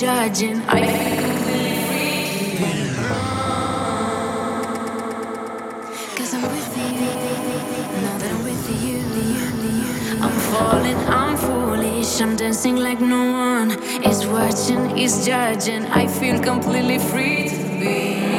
judging. I feel Cause I'm with you, now that I'm with you. I'm falling, I'm foolish, I'm dancing like no one is watching, is judging. I feel completely free to be.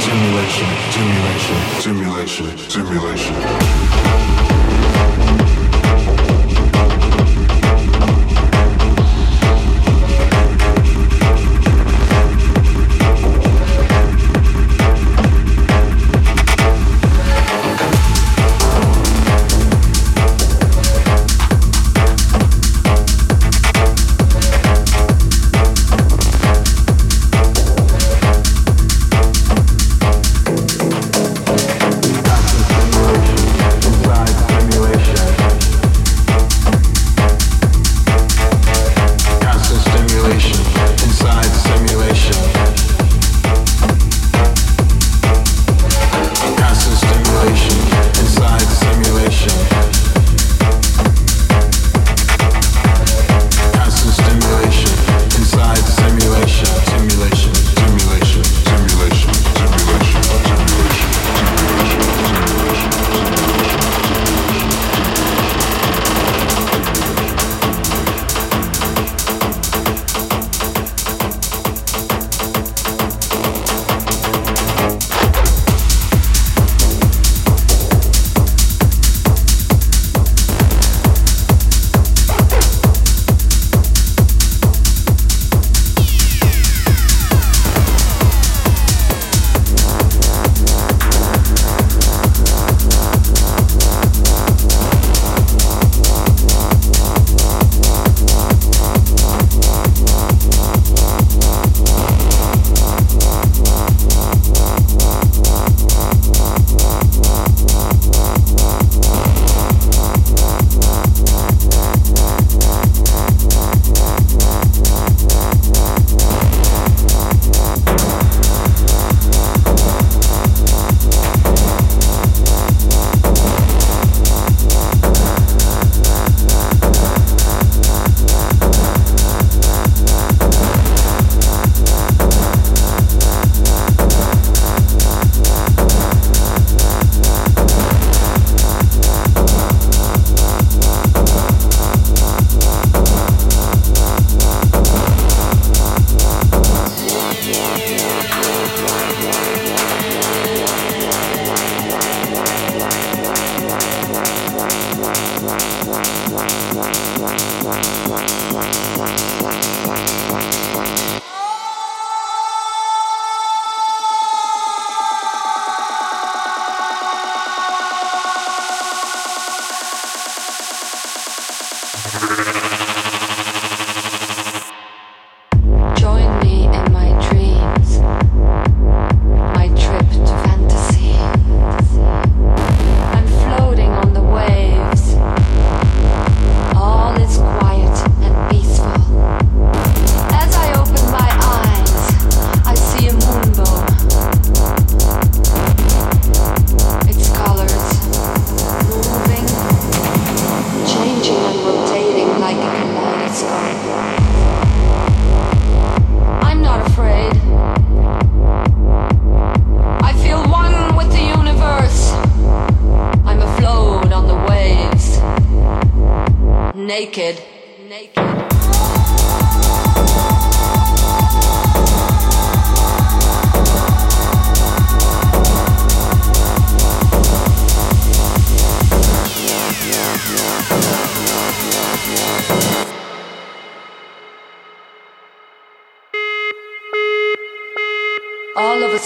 Simulation, simulation, simulation, simulation, simulation.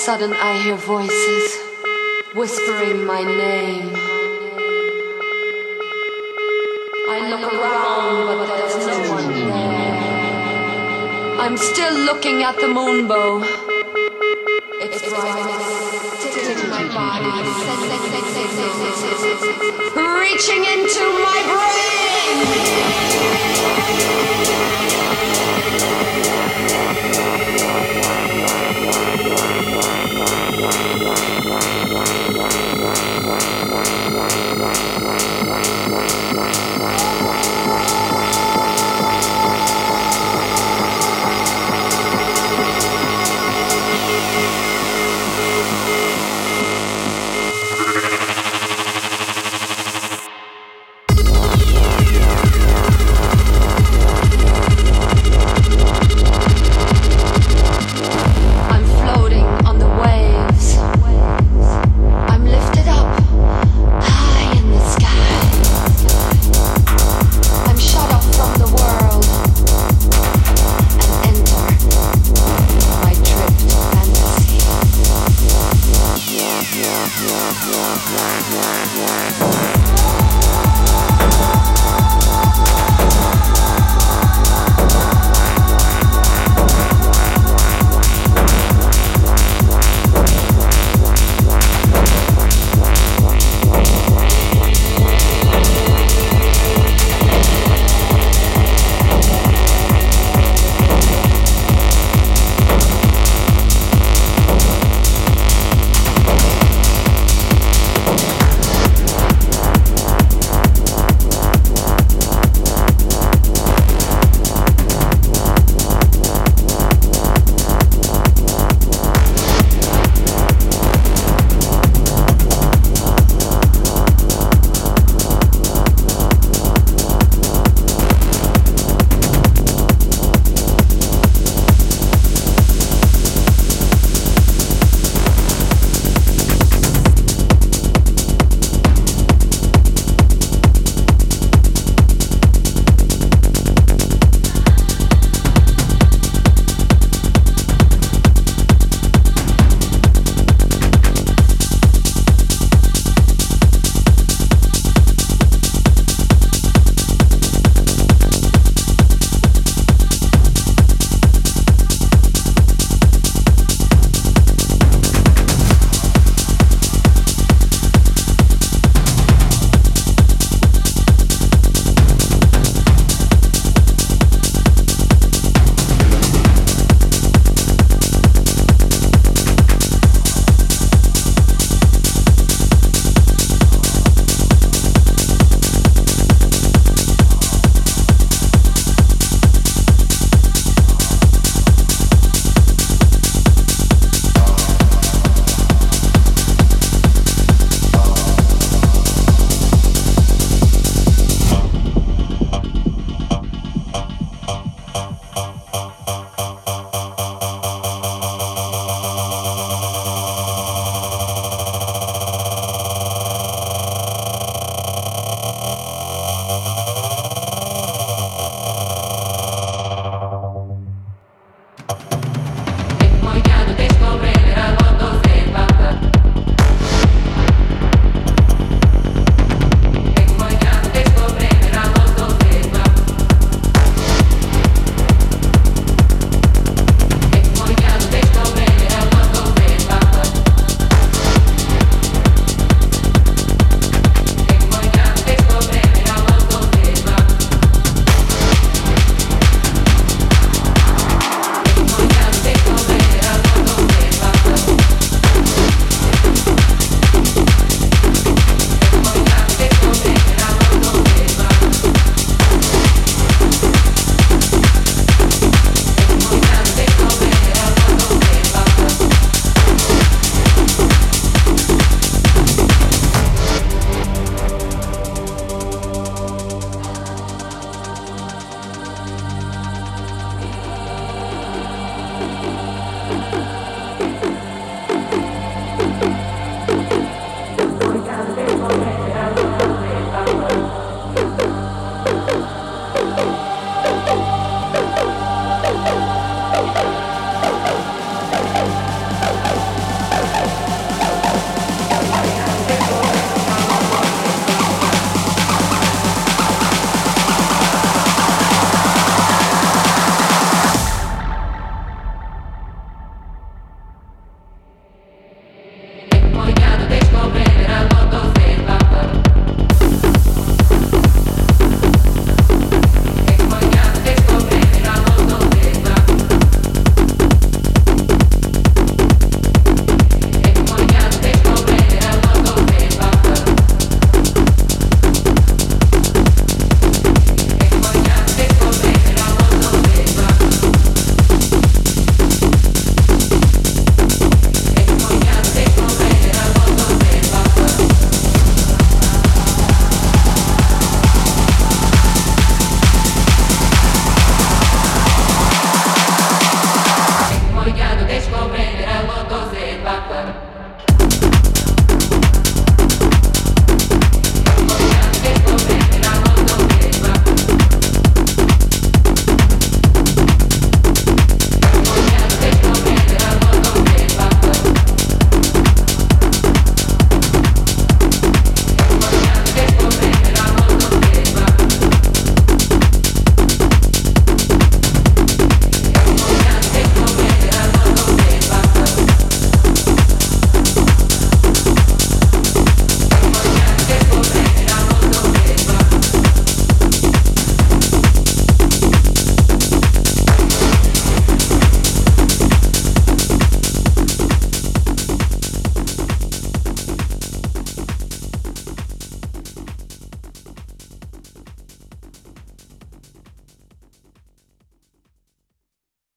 sudden I hear voices whispering my name. I look around, but there's no one there. I'm still looking at the moonbow. It's brightness my body, reaching into my brain.